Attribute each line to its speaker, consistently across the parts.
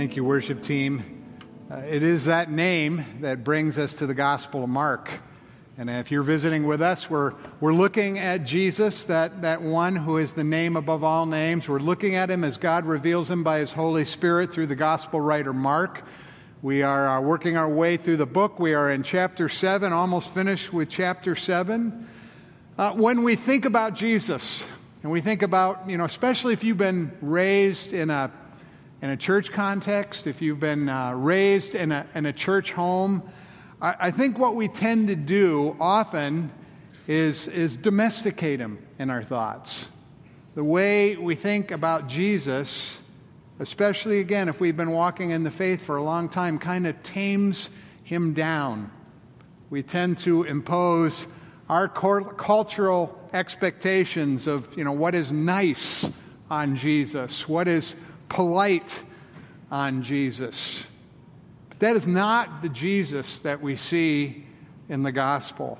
Speaker 1: Thank you, worship team. Uh, it is that name that brings us to the Gospel of Mark. And if you're visiting with us, we're, we're looking at Jesus, that, that one who is the name above all names. We're looking at him as God reveals him by his Holy Spirit through the Gospel writer Mark. We are uh, working our way through the book. We are in chapter 7, almost finished with chapter 7. Uh, when we think about Jesus, and we think about, you know, especially if you've been raised in a in a church context, if you've been uh, raised in a, in a church home, I, I, think what we tend to do often is, is domesticate him in our thoughts. The way we think about Jesus, especially again if we've been walking in the faith for a long time, kind of tames him down. We tend to impose our cultural expectations of you know what is nice on Jesus, what is polite on Jesus. But that is not the Jesus that we see in the gospel.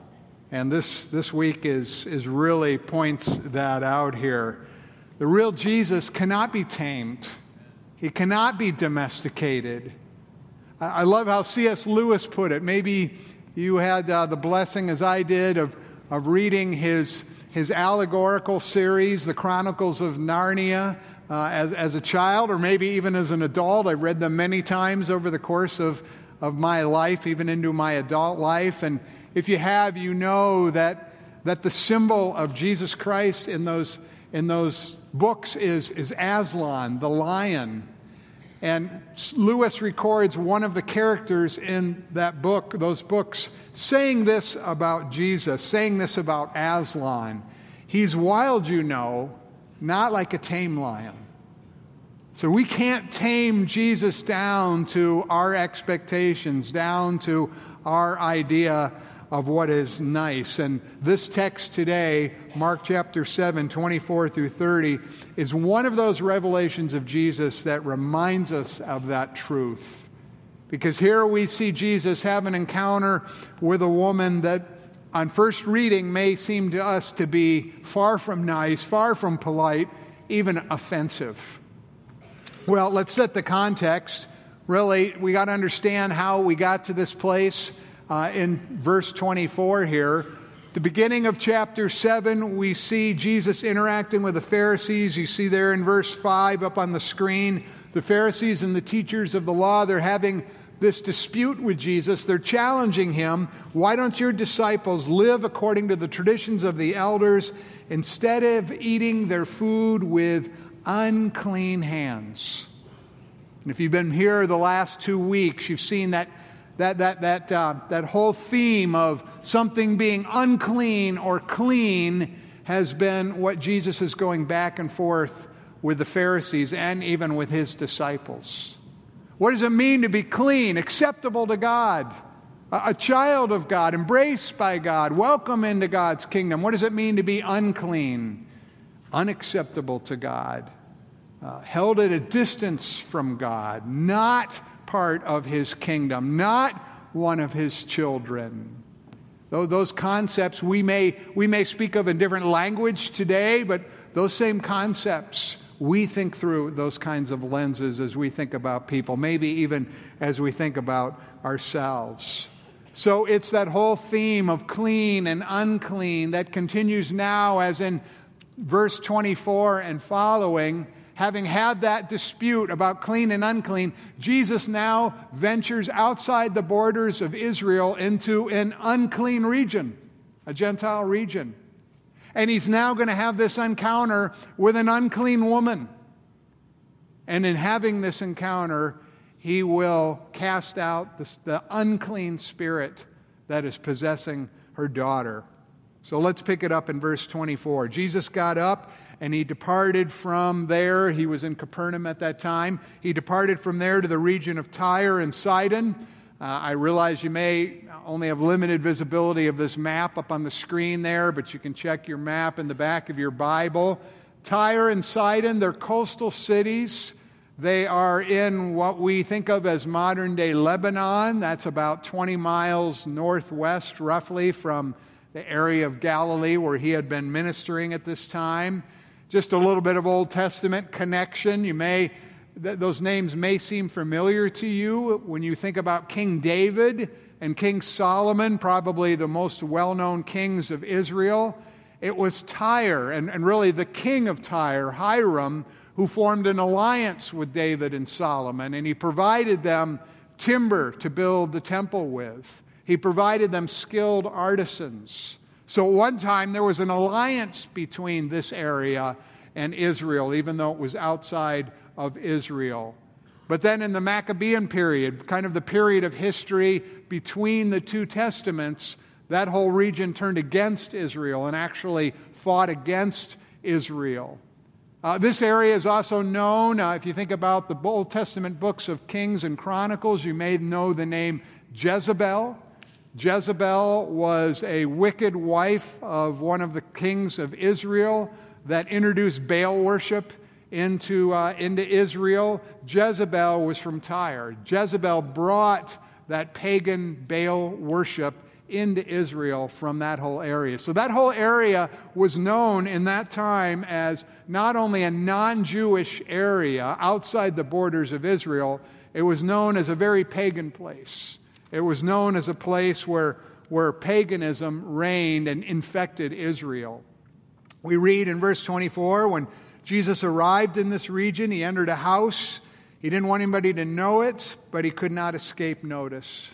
Speaker 1: And this, this week is, is really points that out here. The real Jesus cannot be tamed, he cannot be domesticated. I, I love how C.S. Lewis put it. Maybe you had uh, the blessing, as I did, of, of reading his, his allegorical series, The Chronicles of Narnia uh, as, as a child or maybe even as an adult. I've read them many times over the course of, of my life, even into my adult life. And if you have, you know that, that the symbol of Jesus Christ in those, in those books is, is Aslan, the lion. And Lewis records one of the characters in that book, those books, saying this about Jesus, saying this about Aslan. He's wild, you know, not like a tame lion. So we can't tame Jesus down to our expectations, down to our idea of what is nice. And this text today, Mark chapter 7, 24 through 30, is one of those revelations of Jesus that reminds us of that truth. Because here we see Jesus have an encounter with a woman that, on first reading, may seem to us to be far from nice, far from polite, even offensive. Well, let's set the context. Really, we got to understand how we got to this place uh, in verse 24 here. The beginning of chapter 7, we see Jesus interacting with the Pharisees. You see there in verse 5 up on the screen, the Pharisees and the teachers of the law, they're having this dispute with Jesus. They're challenging him. Why don't your disciples live according to the traditions of the elders instead of eating their food with unclean hands. And if you've been here the last two weeks, you've seen that, that, that, that, uh, that whole theme of something being unclean or clean has been what Jesus is going back and forth with the Pharisees and even with his disciples. What does it mean to be clean, acceptable to God, a child of God, embraced by God, welcome into God's kingdom? What does it mean to be unclean? unacceptable to God, uh, held at a distance from God, not part of his kingdom, not one of his children. Those concepts we may, we may speak of in different language today, but those same concepts we think through those kinds of lenses as we think about people, maybe even as we think about ourselves. So it's that whole theme of clean and unclean that continues now, as in verse 24 and following, having had that dispute about clean and unclean, Jesus now ventures outside the borders of Israel into an unclean region, a Gentile region. And he's now going to have this encounter with an unclean woman. And in having this encounter, he will cast out the, the unclean spirit that is possessing her daughter. So let's pick it up in verse 24. Jesus got up and he departed from there. He was in Capernaum at that time. He departed from there to the region of Tyre and Sidon. Uh, I realize you may only have limited visibility of this map up on the screen there, but you can check your map in the back of your Bible. Tyre and Sidon, they're coastal cities. They are in what we think of as modern day Lebanon. That's about 20 miles northwest, roughly, from the area of Galilee where he had been ministering at this time. Just a little bit of Old Testament connection. You may th- those names may seem familiar to you when you think about King David and King Solomon, probably the most well known kings of Israel. It was Tyre, and, and really the king of Tyre, Hiram, who formed an alliance with David and Solomon, and he provided them timber to build the temple with. He provided them skilled artisans. So at one time there was an alliance between this area and Israel, even though it was outside of Israel. But then in the Maccabean period, kind of the period of history between the two testaments, that whole region turned against Israel and actually fought against Israel. Uh, this area is also known, uh, if you think about the Old Testament books of Kings and Chronicles, you may know the name Jezebel. Jezebel was a wicked wife of one of the kings of Israel that introduced Baal worship into, uh, into Israel. Jezebel was from Tyre. Jezebel brought that pagan Baal worship into Israel from that whole area. So that whole area was known in that time as not only a non Jewish area outside the borders of Israel, it was known as a very pagan place. It was known as a place where, where paganism reigned and infected Israel. We read in verse 24 when Jesus arrived in this region, he entered a house. He didn't want anybody to know it, but he could not escape notice.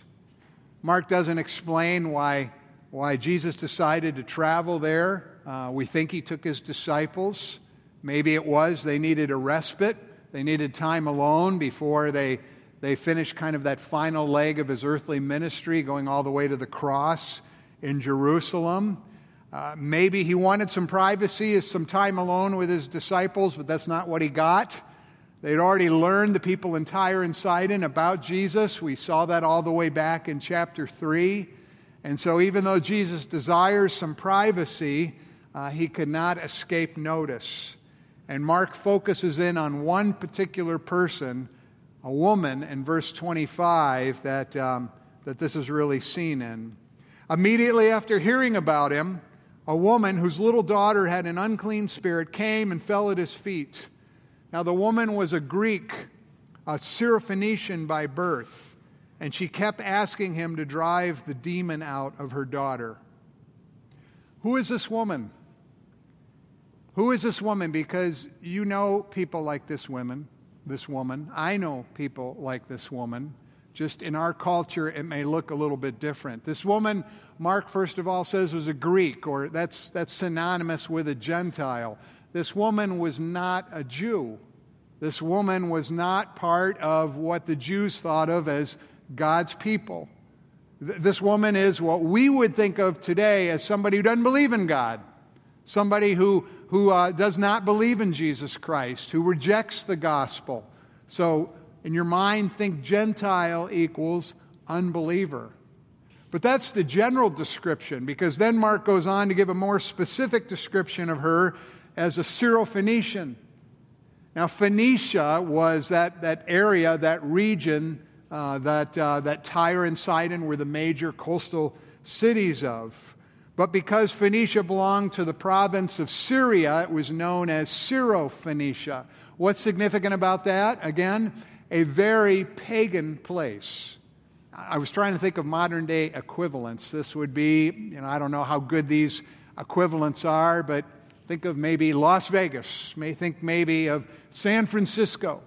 Speaker 1: Mark doesn't explain why, why Jesus decided to travel there. Uh, we think he took his disciples. Maybe it was they needed a respite, they needed time alone before they they finished kind of that final leg of his earthly ministry, going all the way to the cross in Jerusalem. Uh, maybe he wanted some privacy, some time alone with his disciples, but that's not what he got. They'd already learned, the people in Tyre and Sidon, about Jesus. We saw that all the way back in chapter 3. And so, even though Jesus desires some privacy, uh, he could not escape notice. And Mark focuses in on one particular person a woman in verse 25 that, um, that this is really seen in. Immediately after hearing about him, a woman whose little daughter had an unclean spirit came and fell at his feet. Now, the woman was a Greek, a Syrophoenician by birth, and she kept asking him to drive the demon out of her daughter. Who is this woman? Who is this woman? Because you know people like this woman this woman. I know people like this woman. Just in our culture, it may look a little bit different. This woman, Mark, first of all, says was a Greek, or that's, that's synonymous with a Gentile. This woman was not a Jew. This woman was not part of what the Jews thought of as God's people. This woman is what we would think of today as somebody who doesn't believe in God, somebody who who uh, does not believe in Jesus Christ, who rejects the gospel. So, in your mind, think Gentile equals unbeliever. But that's the general description, because then Mark goes on to give a more specific description of her as a Syrophoenician. Now, Phoenicia was that, that area, that region uh, that, uh, that Tyre and Sidon were the major coastal cities of. But because Phoenicia belonged to the province of Syria, it was known as Syro-Phoenicia. What's significant about that? Again, a very pagan place. I was trying to think of modern day equivalents. This would be, you know, I don't know how good these equivalents are, but think of maybe Las Vegas. May think maybe of San Francisco.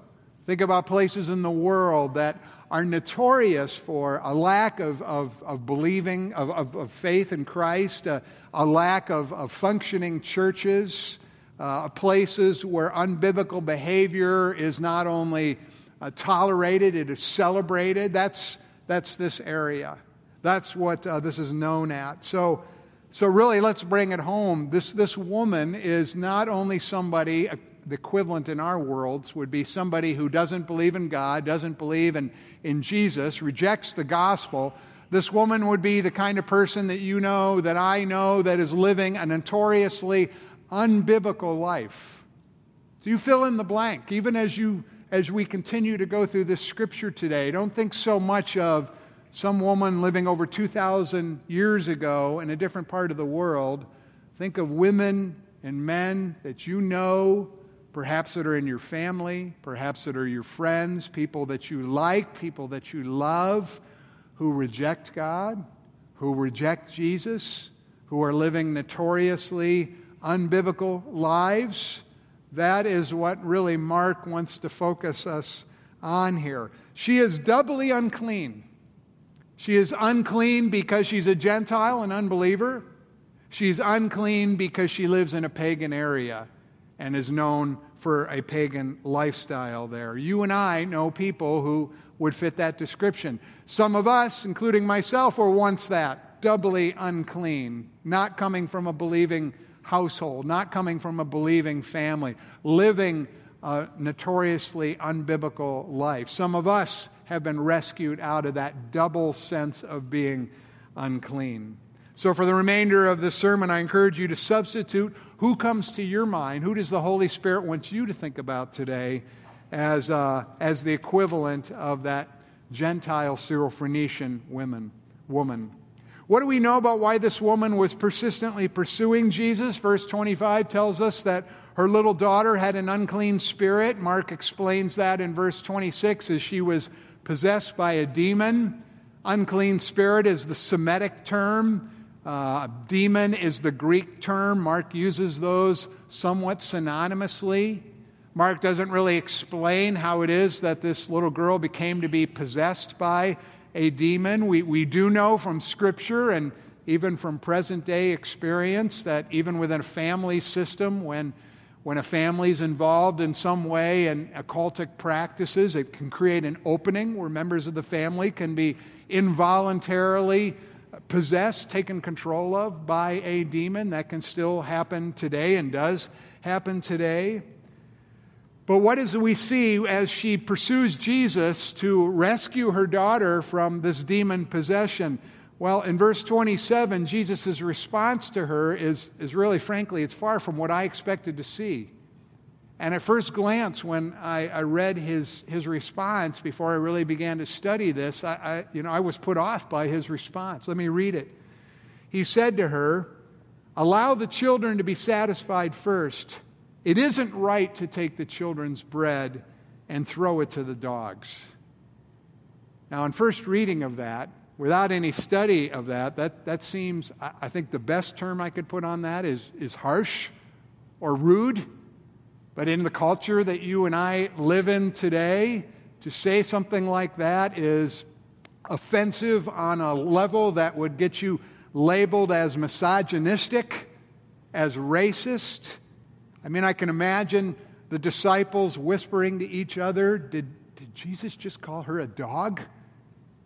Speaker 1: Think about places in the world that are notorious for a lack of, of, of believing, of, of, of, faith in Christ, uh, a lack of, of functioning churches, uh, places where unbiblical behavior is not only uh, tolerated, it is celebrated. That's, that's this area. That's what uh, this is known at. So, so really, let's bring it home. This, this woman is not only somebody, the equivalent in our worlds would be somebody who doesn't believe in God, doesn't believe in, in Jesus, rejects the gospel. This woman would be the kind of person that you know, that I know, that is living a notoriously unbiblical life. So you fill in the blank, even as you as we continue to go through this scripture today. Don't think so much of some woman living over 2,000 years ago in a different part of the world. Think of women and men that you know perhaps that are in your family, perhaps that are your friends, people that you like, people that you love, who reject God, who reject Jesus, who are living notoriously unbiblical lives. That is what really Mark wants to focus us on here. She is doubly unclean. She is unclean because she's a Gentile, an unbeliever. She's unclean because she lives in a pagan area and is known for a pagan lifestyle there. You and I know people who would fit that description. Some of us, including myself, were once that doubly unclean, not coming from a believing household, not coming from a believing family, living a notoriously unbiblical life. Some of us have been rescued out of that double sense of being unclean. So, for the remainder of the sermon, I encourage you to substitute who comes to your mind, who does the Holy Spirit want you to think about today as, uh, as the equivalent of that Gentile Syrophoenician woman, woman. What do we know about why this woman was persistently pursuing Jesus? Verse 25 tells us that her little daughter had an unclean spirit. Mark explains that in verse 26 as she was possessed by a demon. Unclean spirit is the Semitic term. Uh, demon is the Greek term. Mark uses those somewhat synonymously. Mark doesn't really explain how it is that this little girl became to be possessed by a demon. We, we do know from Scripture and even from present day experience that even within a family system, when, when a family is involved in some way in occultic practices, it can create an opening where members of the family can be involuntarily possessed, taken control of by a demon. That can still happen today and does happen today. But what is it we see as she pursues Jesus to rescue her daughter from this demon possession? Well, in verse 27, Jesus' response to her is, is really, frankly, it's far from what I expected to see. And at first glance, when I, I, read his, his response before I really began to study this, I, I, you know, I was put off by his response. Let me read it. He said to her, Allow the children to be satisfied first. It isn't right to take the children's bread and throw it to the dogs. Now, on first reading of that, without any study of that, that, that seems, I think the best term I could put on that is, is harsh or rude. But in the culture that you and I live in today, to say something like that is offensive on a level that would get you labeled as misogynistic, as racist. I mean, I can imagine the disciples whispering to each other, Did, did Jesus just call her a dog?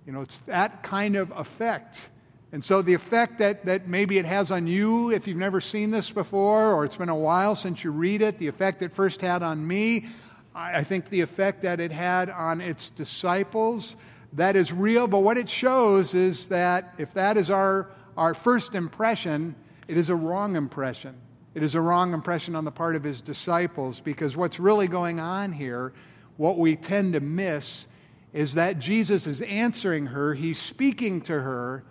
Speaker 1: You know, it's that kind of effect. And so, the effect that, that maybe it has on you, if you've never seen this before, or it's been a while since you read it, the effect it first had on me, I think the effect that it had on its disciples, that is real. But what it shows is that if that is our, our first impression, it is a wrong impression. It is a wrong impression on the part of his disciples because what's really going on here, what we tend to miss, is that Jesus is answering her, he's speaking to her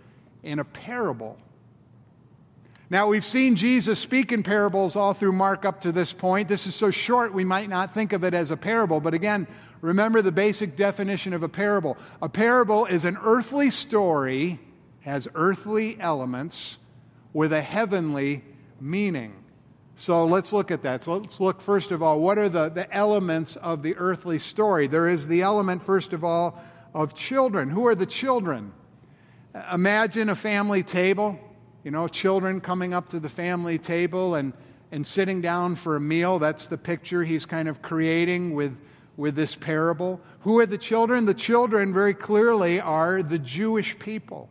Speaker 1: in a parable. Now, we've seen Jesus speak in parables all through Mark up to this point. This is so short we might not think of it as a parable. But again, remember the basic definition of a parable. A parable is an earthly story, has earthly elements, with a heavenly meaning. So let's look at that. So let's look, first of all, what are the, the elements of the earthly story? There is the element, first of all, of children. Who are the children? Imagine a family table, you know, children coming up to the family table and, and sitting down for a meal. That's the picture he's kind of creating with, with this parable. Who are the children? The children, very clearly, are the Jewish people.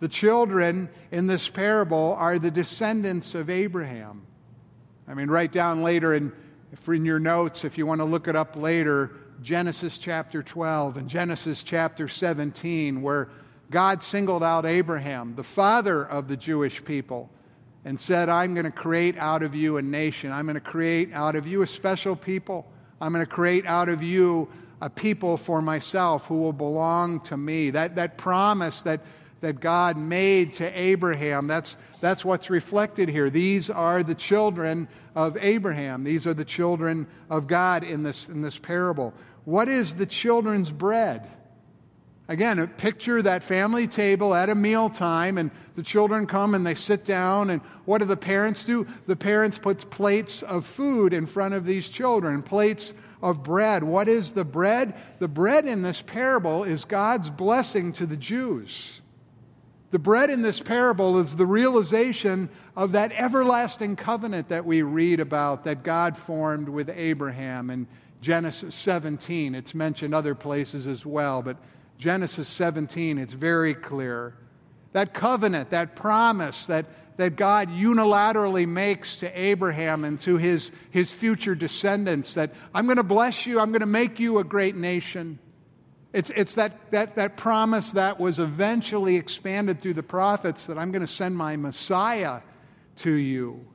Speaker 1: The children in this parable are the descendants of Abraham. I mean, write down later in, in your notes, if you want to look it up later, Genesis chapter 12 and Genesis chapter 17, where God singled out Abraham, the father of the Jewish people, and said, I'm going to create out of you a nation. I'm going to create out of you a special people. I'm going to create out of you a people for myself who will belong to me. That, that promise that, that God made to Abraham. That's, that's what's reflected here. These are the children of Abraham. These are the children of God in this, in this parable. What is the children's bread? Again, picture that family table at a meal time, and the children come and they sit down. And what do the parents do? The parents put plates of food in front of these children, plates of bread. What is the bread? The bread in this parable is God's blessing to the Jews. The bread in this parable is the realization of that everlasting covenant that we read about that God formed with Abraham in Genesis 17. It's mentioned other places as well, but Genesis 17, it's very clear. That covenant, that promise that, that God unilaterally makes to Abraham and to his, his future descendants that I'm going to bless you, I'm going to make you a great nation. It's, it's that, that, that promise that was eventually expanded through the prophets that I'm going to send my Messiah to you.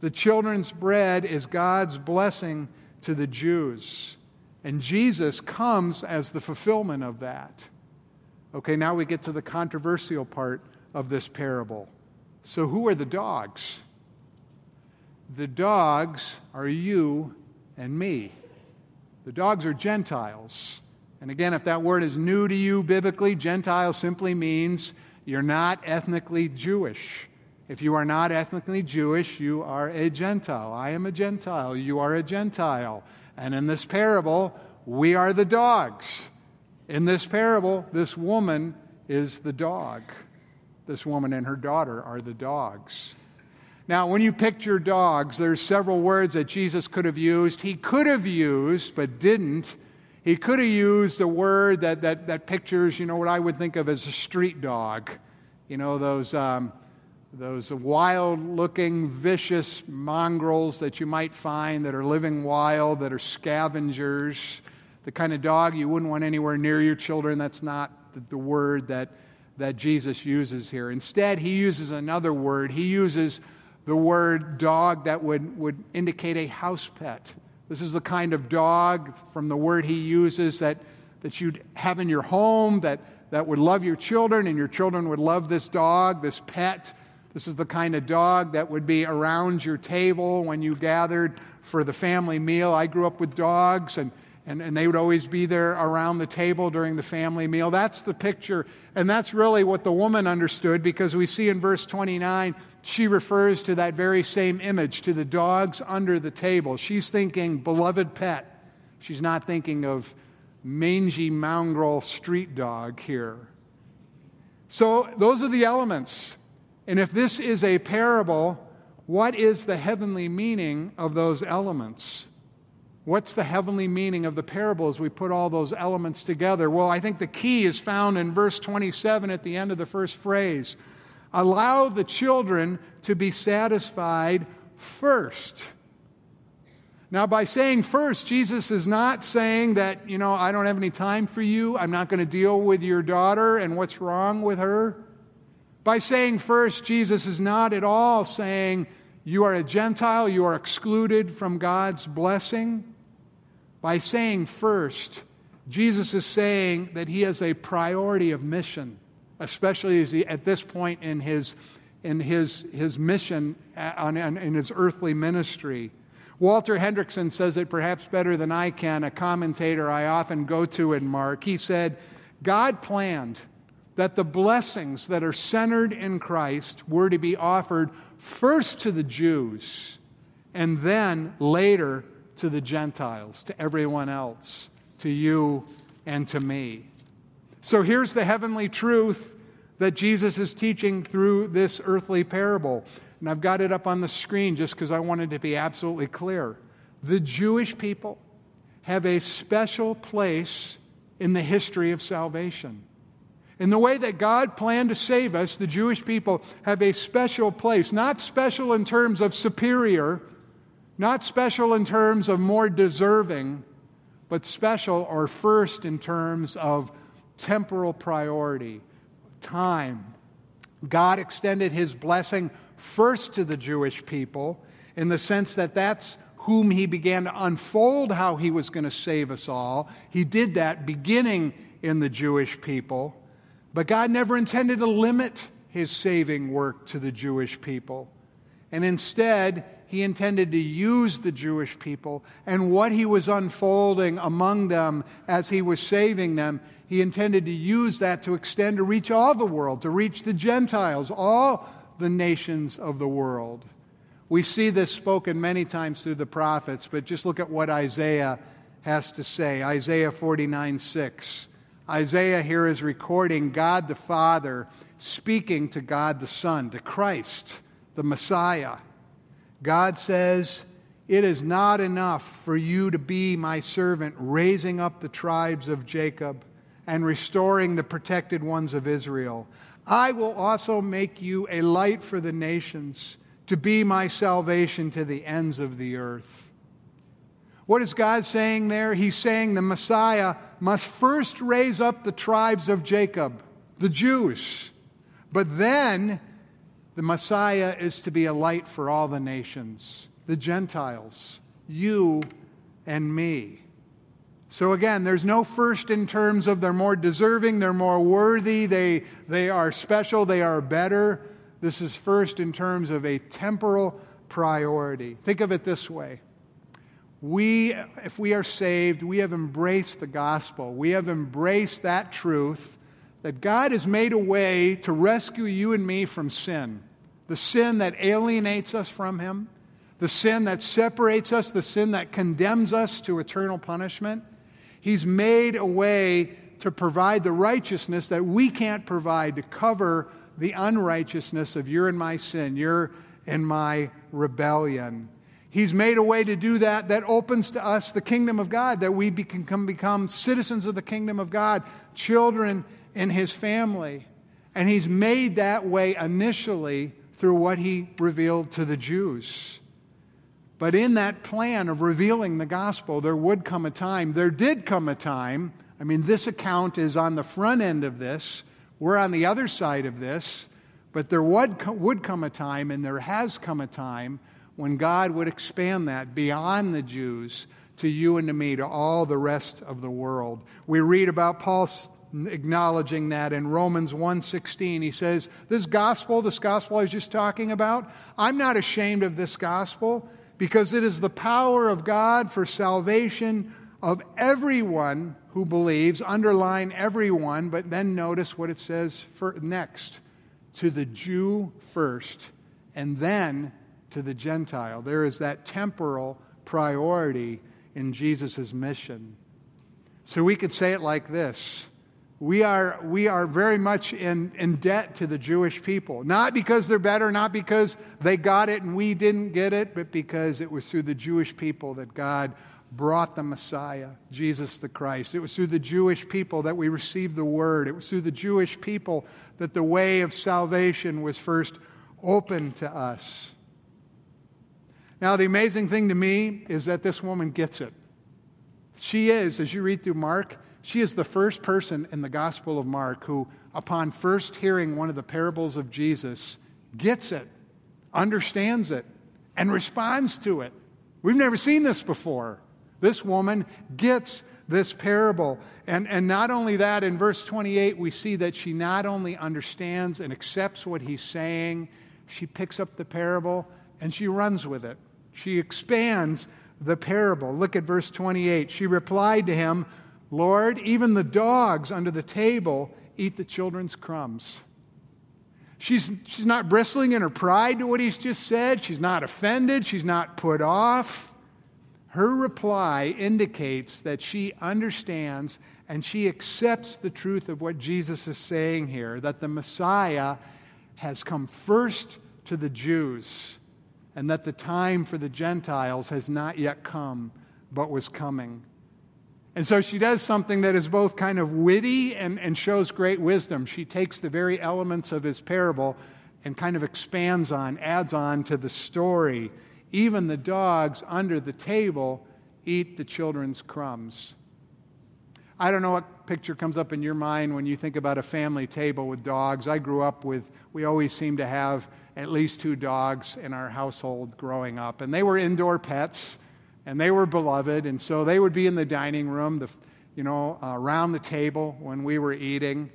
Speaker 1: The children's bread is God's blessing to the Jews. And Jesus comes as the fulfillment of that. Okay, now we get to the controversial part of this parable. So, who are the dogs? The dogs are you and me. The dogs are Gentiles. And again, if that word is new to you biblically, Gentile simply means you're not ethnically Jewish. If you are not ethnically Jewish, you are a Gentile. I am a Gentile. You are a Gentile. And in this parable, we are the dogs. In this parable, this woman is the dog. This woman and her daughter are the dogs. Now, when you picture dogs, there's several words that Jesus could have used. He could have used, but didn't, he could have used a word that, that, that pictures, you know, what I would think of as a street dog. You know, those, um, those wild looking, vicious mongrels that you might find that are living wild, that are scavengers. The kind of dog you wouldn't want anywhere near your children. That's not the, the word that, that Jesus uses here. Instead, he uses another word. He uses the word dog that would, would indicate a house pet. This is the kind of dog, from the word he uses, that, that you'd have in your home, that, that would love your children, and your children would love this dog, this pet. This is the kind of dog that would be around your table when you gathered for the family meal. I grew up with dogs, and, and, and they would always be there around the table during the family meal. That's the picture, and that's really what the woman understood because we see in verse 29 she refers to that very same image, to the dogs under the table. She's thinking beloved pet. She's not thinking of mangy mongrel street dog here. So, those are the elements. And if this is a parable, what is the heavenly meaning of those elements? What's the heavenly meaning of the parable as we put all those elements together? Well, I think the key is found in verse 27 at the end of the first phrase allow the children to be satisfied first. Now, by saying first, Jesus is not saying that, you know, I don't have any time for you. I'm not going to deal with your daughter and what's wrong with her. By saying first, Jesus is not at all saying you are a Gentile, you are excluded from God's blessing. By saying first, Jesus is saying that he has a priority of mission especially as he, at this point in his, in his, his mission uh, on, in his earthly ministry. Walter Hendriksen says it perhaps better than I can, a commentator I often go to in Mark. He said, God planned that the blessings that are centered in Christ were to be offered first to the Jews and then later to the Gentiles, to everyone else, to you and to me. So here's the heavenly truth that Jesus is teaching through this earthly parable. And I've got it up on the screen just because I wanted to be absolutely clear. The Jewish people have a special place in the history of salvation. In the way that God planned to save us, the Jewish people have a special place, not special in terms of superior, not special in terms of more deserving, but special or first in terms of temporal priority, time. God extended his blessing first to the Jewish people in the sense that that's whom he began to unfold how he was going to save us all. He did that beginning in the Jewish people. But God never intended to limit his saving work to the Jewish people. And instead, he intended to use the Jewish people and what he was unfolding among them as he was saving them. He intended to use that to extend to reach all the world, to reach the Gentiles, all the nations of the world. We see this spoken many times through the prophets, but just look at what Isaiah has to say Isaiah 49 6. Isaiah here is recording God the Father speaking to God the Son, to Christ, the Messiah. God says, It is not enough for you to be my servant, raising up the tribes of Jacob and restoring the protected ones of Israel. I will also make you a light for the nations, to be my salvation to the ends of the earth. What is God saying there? He's saying the Messiah must first raise up the tribes of Jacob, the Jews. But then the Messiah is to be a light for all the nations, the Gentiles, you and me. So again, there's no first in terms of they're more deserving, they're more worthy, they, they are special, they are better. This is first in terms of a temporal priority. Think of it this way. We, if we are saved, we have embraced the gospel. We have embraced that truth that God has made a way to rescue you and me from sin. The sin that alienates us from Him, the sin that separates us, the sin that condemns us to eternal punishment. He's made a way to provide the righteousness that we can't provide to cover the unrighteousness of your and my sin, your and my rebellion. He's made a way to do that that opens to us the kingdom of God, that we can become citizens of the kingdom of God, children in his family. And he's made that way initially through what he revealed to the Jews. But in that plan of revealing the gospel, there would come a time, there did come a time. I mean, this account is on the front end of this, we're on the other side of this, but there would, would come a time, and there has come a time, when God would expand that beyond the Jews to you and to me, to all the rest of the world. We read about Paul acknowledging that in Romans 1:16 he says this gospel this gospel I was just talking about I'm not ashamed of this gospel because it is the power of God for salvation of everyone who believes, underline everyone, but then notice what it says for next to the Jew first, and then to the Gentile. There is that temporal priority in Jesus' mission. So we could say it like this we are, we are very much in, in debt to the Jewish people. Not because they're better, not because they got it and we didn't get it, but because it was through the Jewish people that God brought the Messiah, Jesus the Christ. It was through the Jewish people that we received the Word. It was through the Jewish people that the way of salvation was first opened to us. Now, the amazing thing to me is that this woman gets it. She is, as you read through Mark, she is the first person in the Gospel of Mark who, upon first hearing one of the parables of Jesus, gets it, understands it, and responds to it. We've never seen this before. This woman gets this parable. And, and not only that, in verse 28, we see that she not only understands and accepts what he's saying, she picks up the parable and she runs with it. She expands the parable. Look at verse 28. She replied to him, Lord, even the dogs under the table eat the children's crumbs. She's, she's not bristling in her pride to what he's just said. She's not offended. She's not put off. Her reply indicates that she understands and she accepts the truth of what Jesus is saying here that the Messiah has come first to the Jews and that the time for the Gentiles has not yet come but was coming. And so she does something that is both kind of witty and, and shows great wisdom. She takes the very elements of his parable and kind of expands on, adds on to the story. Even the dogs under the table eat the children's crumbs. I don't know what picture comes up in your mind when you think about a family table with dogs. I grew up with, we always seemed to have at least two dogs in our household growing up, and they were indoor pets and they were beloved, and so they would be in the dining room, the, you know, uh, around the table when we were eating.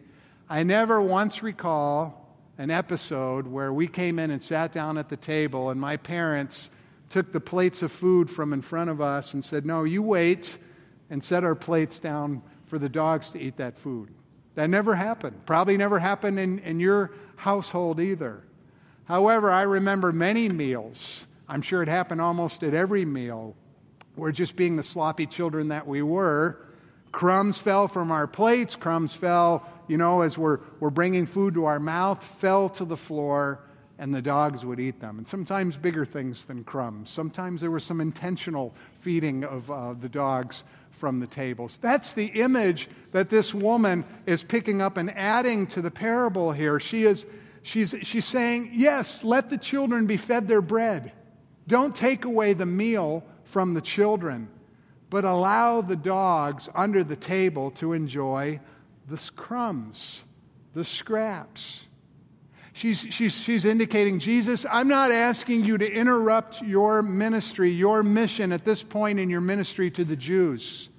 Speaker 1: I never once recall an episode where we came in and sat down at the table and my parents took the plates of food from in front of us and said, No, you wait, and set our plates down for the dogs to eat that food. That never happened. Probably never happened in, in your household either. However, I remember many meals. I'm sure it happened almost at every meal where, just being the sloppy children that we were, crumbs fell from our plates, crumbs fell, you know, as we're, we're bringing food to our mouth, fell to the floor, and the dogs would eat them. And sometimes bigger things than crumbs. Sometimes there was some intentional feeding of uh, the dogs from the tables. That's the image that this woman is picking up and adding to the parable here. She is she's, she's saying, Yes, let the children be fed their bread. Don't take away the meal from the children, but allow the dogs under the table to enjoy the crumbs, the scraps. She's, she's, she's indicating, Jesus, I'm not asking you to interrupt your ministry, your mission at this point in your ministry to the Jews.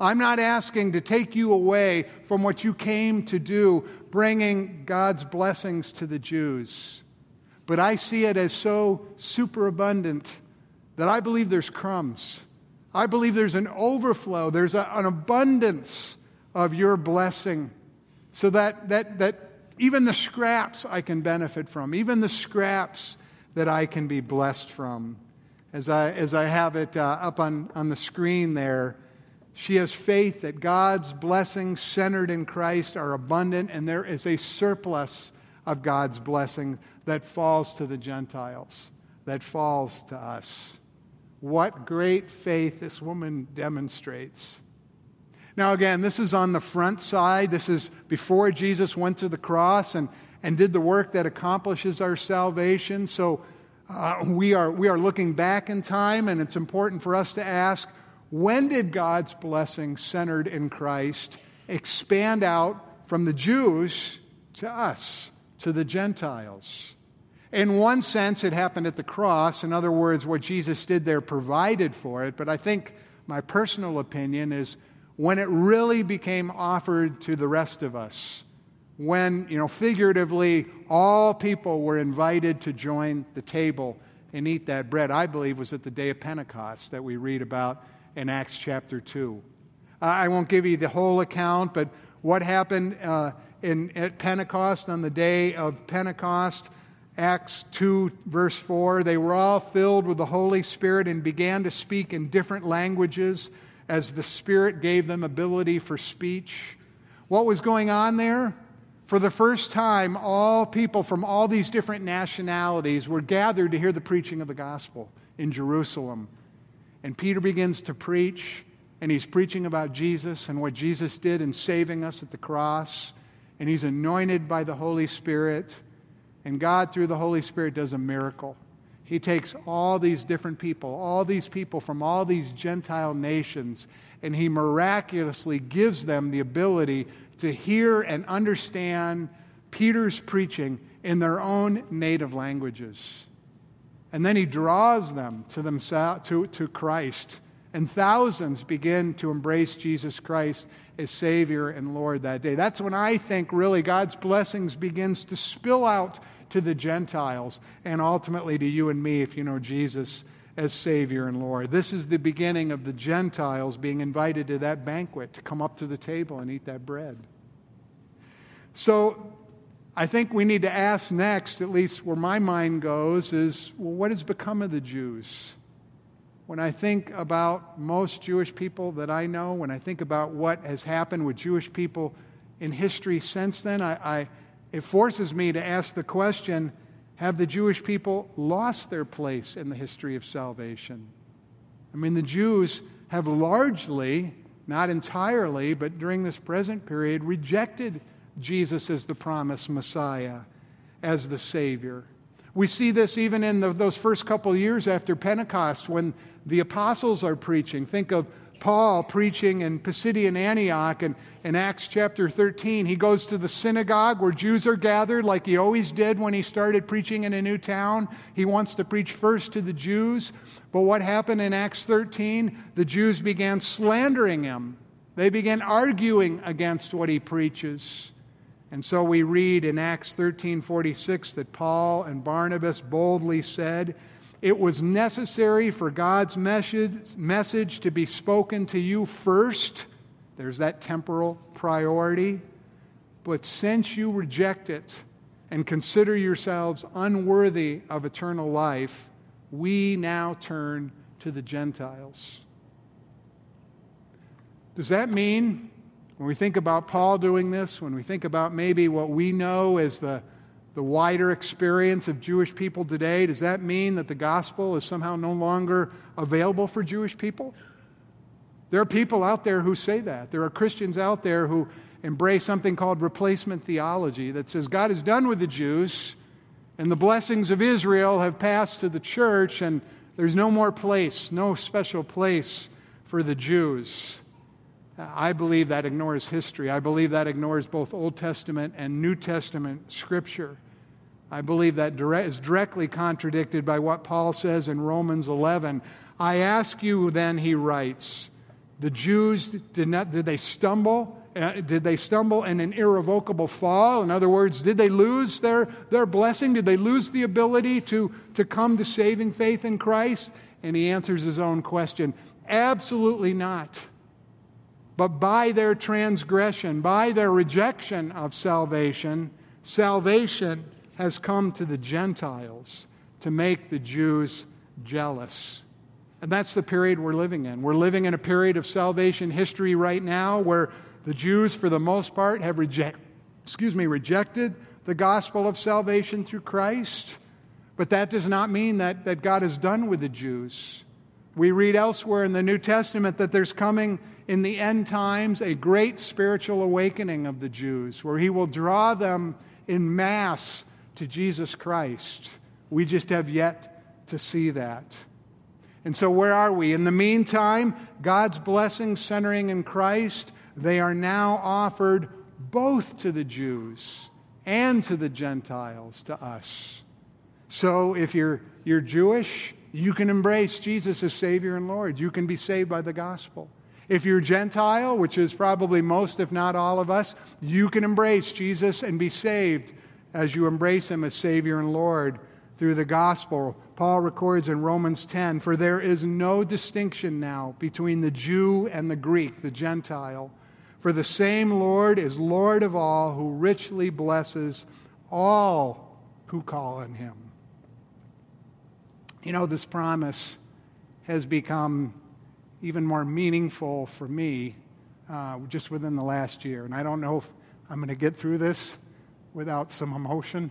Speaker 1: I'm not asking to take you away from what you came to do, bringing God's blessings to the Jews. But I see it as so superabundant that I believe there's crumbs. I believe there's an overflow, there's a, an abundance of your blessing, so that, that, that even the scraps I can benefit from, even the scraps that I can be blessed from. As I, as I have it uh, up on, on the screen there, she has faith that God's blessings centered in Christ are abundant, and there is a surplus of God's blessing that falls to the Gentiles, that falls to us. What great faith this woman demonstrates. Now, again, this is on the front side. This is before Jesus went to the cross and, and did the work that accomplishes our salvation. So uh, we, are, we are looking back in time, and it's important for us to ask when did God's blessing centered in Christ expand out from the Jews to us, to the Gentiles? In one sense, it happened at the cross. In other words, what Jesus did there provided for it. But I think my personal opinion is when it really became offered to the rest of us, when, you know, figuratively, all people were invited to join the table and eat that bread, I believe was at the day of Pentecost that we read about in Acts chapter 2. I won't give you the whole account, but what happened uh, in, at Pentecost on the day of Pentecost, Acts 2, verse 4, they were all filled with the Holy Spirit and began to speak in different languages as the Spirit gave them ability for speech. What was going on there? For the first time, all people from all these different nationalities were gathered to hear the preaching of the gospel in Jerusalem. And Peter begins to preach, and he's preaching about Jesus and what Jesus did in saving us at the cross. And he's anointed by the Holy Spirit. And God, through the Holy Spirit, does a miracle. He takes all these different people, all these people from all these Gentile nations, and he miraculously gives them the ability to hear and understand Peter's preaching in their own native languages. And then he draws them to, themselves, to, to Christ. And thousands begin to embrace Jesus Christ as Savior and Lord that day. That's when I think really God's blessings begins to spill out to the Gentiles and ultimately to you and me if you know Jesus as Savior and Lord. This is the beginning of the Gentiles being invited to that banquet to come up to the table and eat that bread. So I think we need to ask next, at least where my mind goes, is well, what has become of the Jews? When I think about most Jewish people that I know, when I think about what has happened with Jewish people in history since then, I, I it forces me to ask the question have the Jewish people lost their place in the history of salvation? I mean, the Jews have largely, not entirely, but during this present period, rejected Jesus as the promised Messiah, as the Savior. We see this even in the, those first couple years after Pentecost when the apostles are preaching. Think of Paul preaching in Pisidian Antioch and in Acts chapter 13. He goes to the synagogue where Jews are gathered, like he always did when he started preaching in a new town. He wants to preach first to the Jews. But what happened in Acts 13? The Jews began slandering him, they began arguing against what he preaches. And so we read in Acts 13:46 that Paul and Barnabas boldly said, "It was necessary for God's message, message to be spoken to you first. There's that temporal priority. But since you reject it and consider yourselves unworthy of eternal life, we now turn to the Gentiles. Does that mean, when we think about Paul doing this, when we think about maybe what we know as the, the wider experience of Jewish people today, does that mean that the gospel is somehow no longer available for Jewish people? There are people out there who say that. There are Christians out there who embrace something called replacement theology that says God is done with the Jews and the blessings of Israel have passed to the church and there's no more place, no special place for the Jews. I believe that ignores history. I believe that ignores both Old Testament and New Testament scripture. I believe that is directly contradicted by what Paul says in Romans 11. I ask you, then, he writes, the Jews did not, did they stumble? Uh, did they stumble in an irrevocable fall? In other words, did they lose their, their blessing? Did they lose the ability to, to come to saving faith in Christ? And he answers his own question absolutely not. But by their transgression, by their rejection of salvation, salvation has come to the Gentiles to make the Jews jealous. And that's the period we're living in. We're living in a period of salvation history right now where the Jews, for the most part, have reject, excuse me, rejected the gospel of salvation through Christ. But that does not mean that, that God is done with the Jews. We read elsewhere in the New Testament that there's coming in the end times a great spiritual awakening of the Jews, where he will draw them in mass to Jesus Christ. We just have yet to see that. And so, where are we? In the meantime, God's blessings centering in Christ, they are now offered both to the Jews and to the Gentiles, to us. So, if you're, you're Jewish, you can embrace Jesus as Savior and Lord. You can be saved by the gospel. If you're Gentile, which is probably most, if not all of us, you can embrace Jesus and be saved as you embrace Him as Savior and Lord through the gospel. Paul records in Romans 10 For there is no distinction now between the Jew and the Greek, the Gentile. For the same Lord is Lord of all, who richly blesses all who call on Him. You know, this promise has become even more meaningful for me uh, just within the last year. And I don't know if I'm going to get through this without some emotion.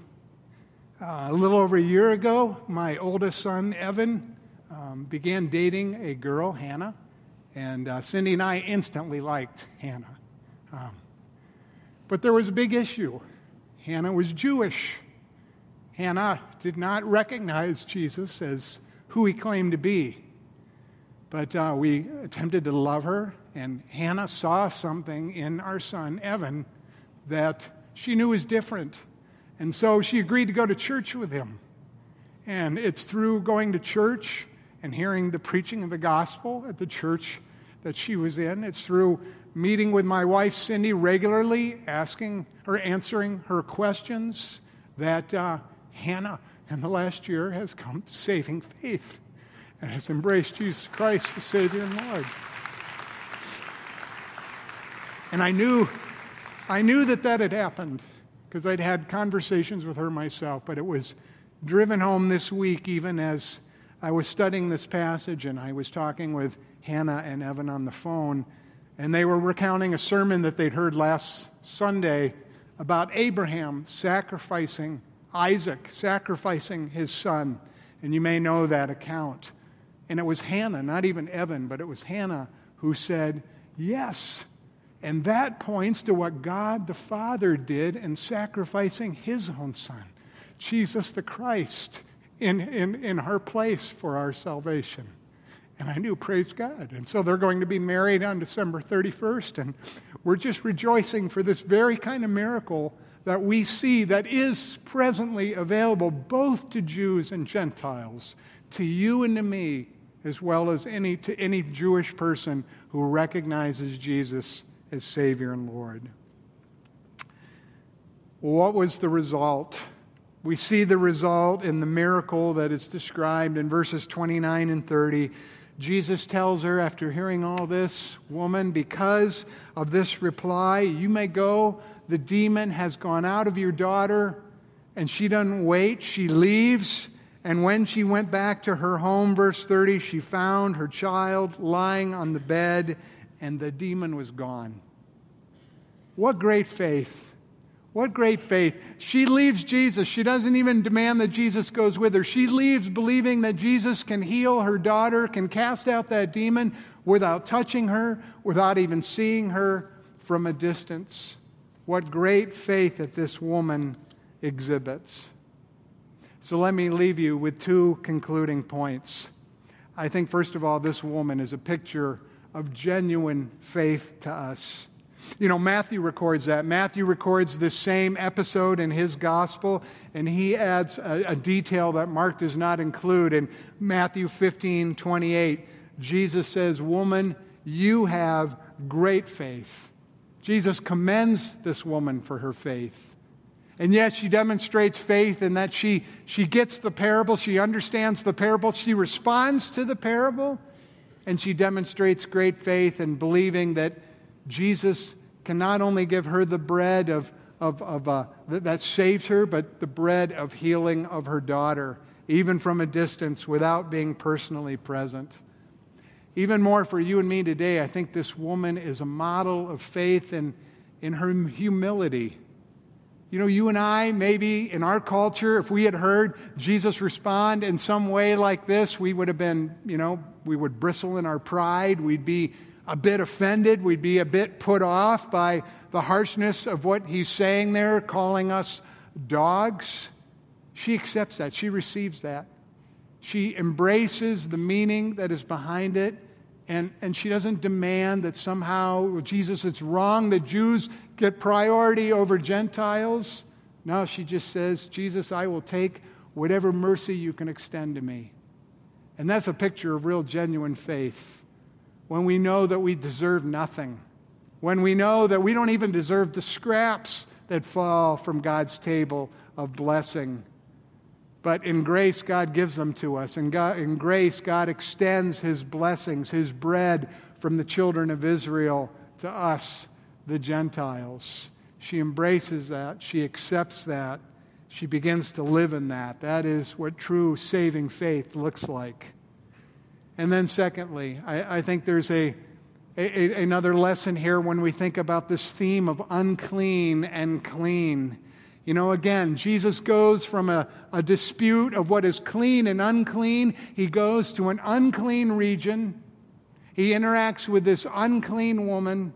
Speaker 1: Uh, a little over a year ago, my oldest son, Evan, um, began dating a girl, Hannah, and uh, Cindy and I instantly liked Hannah. Um, but there was a big issue. Hannah was Jewish. Hannah did not recognize Jesus as who he claimed to be. But uh, we attempted to love her, and Hannah saw something in our son, Evan, that she knew was different. And so she agreed to go to church with him. And it's through going to church and hearing the preaching of the gospel at the church that she was in. It's through meeting with my wife, Cindy, regularly, asking or answering her questions that uh, Hannah, in the last year, has come to saving faith and has embraced Jesus Christ as Savior and Lord. And I knew, I knew that that had happened because I'd had conversations with her myself, but it was driven home this week even as I was studying this passage and I was talking with Hannah and Evan on the phone, and they were recounting a sermon that they'd heard last Sunday about Abraham sacrificing Isaac, sacrificing his son. And you may know that account. And it was Hannah, not even Evan, but it was Hannah who said, Yes. And that points to what God the Father did in sacrificing his own son, Jesus the Christ, in, in, in her place for our salvation. And I knew, praise God. And so they're going to be married on December 31st. And we're just rejoicing for this very kind of miracle that we see that is presently available both to Jews and Gentiles, to you and to me, as well as any, to any Jewish person who recognizes Jesus as Savior and Lord. What was the result? We see the result in the miracle that is described in verses 29 and 30. Jesus tells her, after hearing all this, Woman, because of this reply, you may go. The demon has gone out of your daughter. And she doesn't wait. She leaves. And when she went back to her home, verse 30, she found her child lying on the bed, and the demon was gone. What great faith! What great faith. She leaves Jesus. She doesn't even demand that Jesus goes with her. She leaves believing that Jesus can heal her daughter, can cast out that demon without touching her, without even seeing her from a distance. What great faith that this woman exhibits. So let me leave you with two concluding points. I think, first of all, this woman is a picture of genuine faith to us. You know, Matthew records that. Matthew records this same episode in his gospel, and he adds a, a, detail that Mark does not include. In Matthew 15 28, Jesus says, Woman, you have great faith. Jesus commends this woman for her faith. And yes, she demonstrates faith in that she, she gets the parable, she understands the parable, she responds to the parable, and she demonstrates great faith in believing that Jesus can not only give her the bread of, of, of uh, that saves her, but the bread of healing of her daughter, even from a distance without being personally present. Even more for you and me today, I think this woman is a model of faith in, in her humility. You know, you and I, maybe in our culture, if we had heard Jesus respond in some way like this, we would have been, you know, we would bristle in our pride. We'd be a bit offended. We'd be a bit put off by the harshness of what he's saying there, calling us dogs. She accepts that. She receives that. She embraces the meaning that is behind it. And, and she doesn't demand that somehow Jesus, it's wrong that Jews get priority over Gentiles. No, she just says, Jesus, I will take whatever mercy you can extend to me. And that's a picture of real, genuine faith when we know that we deserve nothing, when we know that we don't even deserve the scraps that fall from God's table of blessing. But in grace, God gives them to us. And God, in grace, God extends His blessings, His bread from the children of Israel to us, the Gentiles. She embraces that. She accepts that. She begins to live in that. That is what true saving faith looks like. And then, secondly, I, I think there's a, a, another lesson here when we think about this theme of unclean and clean. You know, again, Jesus goes from a, a dispute of what is clean and unclean, he goes to an unclean region. He interacts with this unclean woman,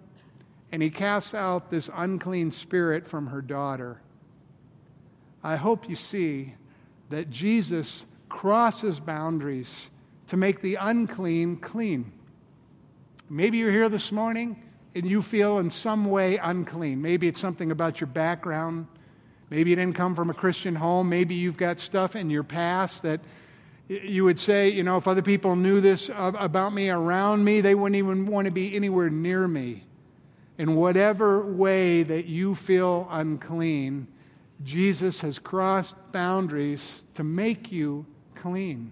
Speaker 1: and he casts out this unclean spirit from her daughter. I hope you see that Jesus crosses boundaries to make the unclean clean. Maybe you're here this morning and you feel in some way unclean. Maybe it's something about your background. Maybe you didn't come from a Christian home. Maybe you've got stuff in your past that you would say, you know, if other people knew this about me around me, they wouldn't even want to be anywhere near me. In whatever way that you feel unclean, Jesus has crossed boundaries to make you clean.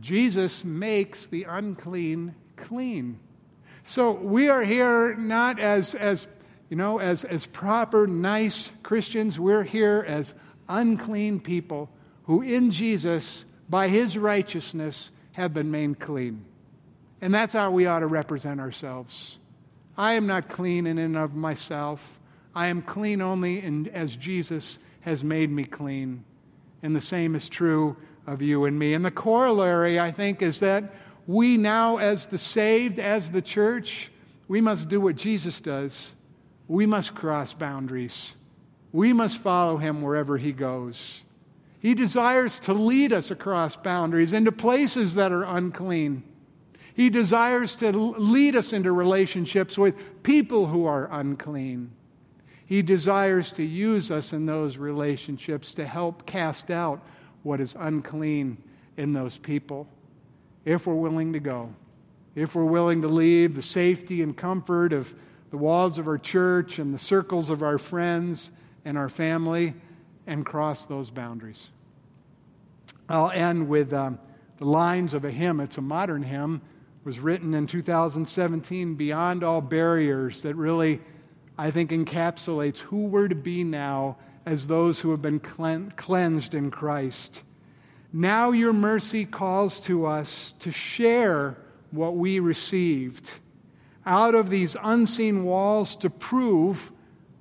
Speaker 1: Jesus makes the unclean clean. So we are here not as, as you know, as, as proper, nice Christians. We're here as unclean people who in Jesus, by his righteousness, have been made clean. And that's how we ought to represent ourselves. I am not clean in and of myself. I am clean only in, as Jesus has made me clean. And the same is true of you and me. And the corollary, I think, is that we now, as the saved, as the church, we must do what Jesus does. We must cross boundaries. We must follow him wherever he goes. He desires to lead us across boundaries into places that are unclean. He desires to lead us into relationships with people who are unclean. He desires to use us in those relationships to help cast out what is unclean in those people if we're willing to go, if we're willing to leave the safety and comfort of the walls of our church and the circles of our friends and our family and cross those boundaries. I'll end with um, the lines of a hymn. It's a modern hymn, it was written in 2017, Beyond All Barriers, that really, I think, encapsulates who we're to be now as those who have been cleansed in Christ. Now your mercy calls to us to share what we received out of these unseen walls to prove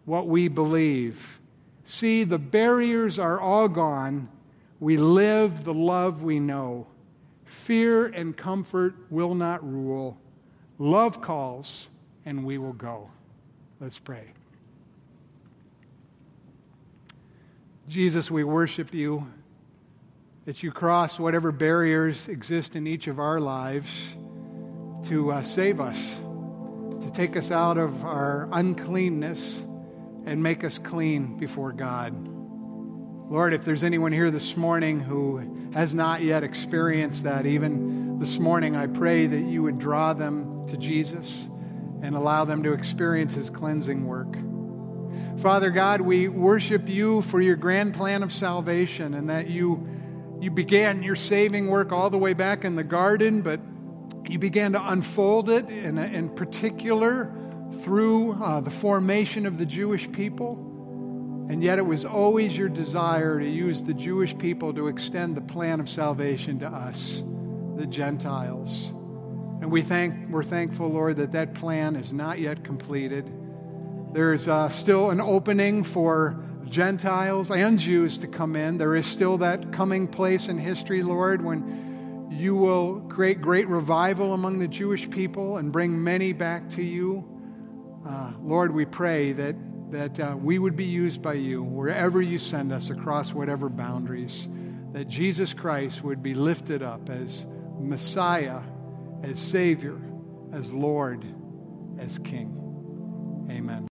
Speaker 1: what we believe. See, the barriers are all gone. We live the love we know. Fear and comfort will not rule. Love calls, and we will go. Let's pray. Jesus, we worship you that you cross whatever barriers exist in each of our lives to uh, save us, to take us out of our uncleanness and make us clean before God. Lord, if there's anyone here this morning who has not yet experienced that, even this morning, I pray that you would draw them to Jesus and allow them to experience his cleansing work. Father God, we worship you for your grand plan of salvation and that you, you began your saving work all the way back in the garden, but you began to unfold it in, in particular through uh, the formation of the Jewish people. And yet it was always your desire to use the Jewish people to extend the plan of salvation to us, the Gentiles. And we thank, we're thankful, Lord, that that plan is not yet completed. There's uh, still an opening for Gentiles and Jews to come in. There is still that coming place in history, Lord, when you will create great revival among the Jewish people and bring many back to you. Uh, Lord, we pray that, that uh, we would be used by you wherever you send us across whatever boundaries, that Jesus Christ would be lifted up as Messiah, as Savior, as Lord, as King. Amen.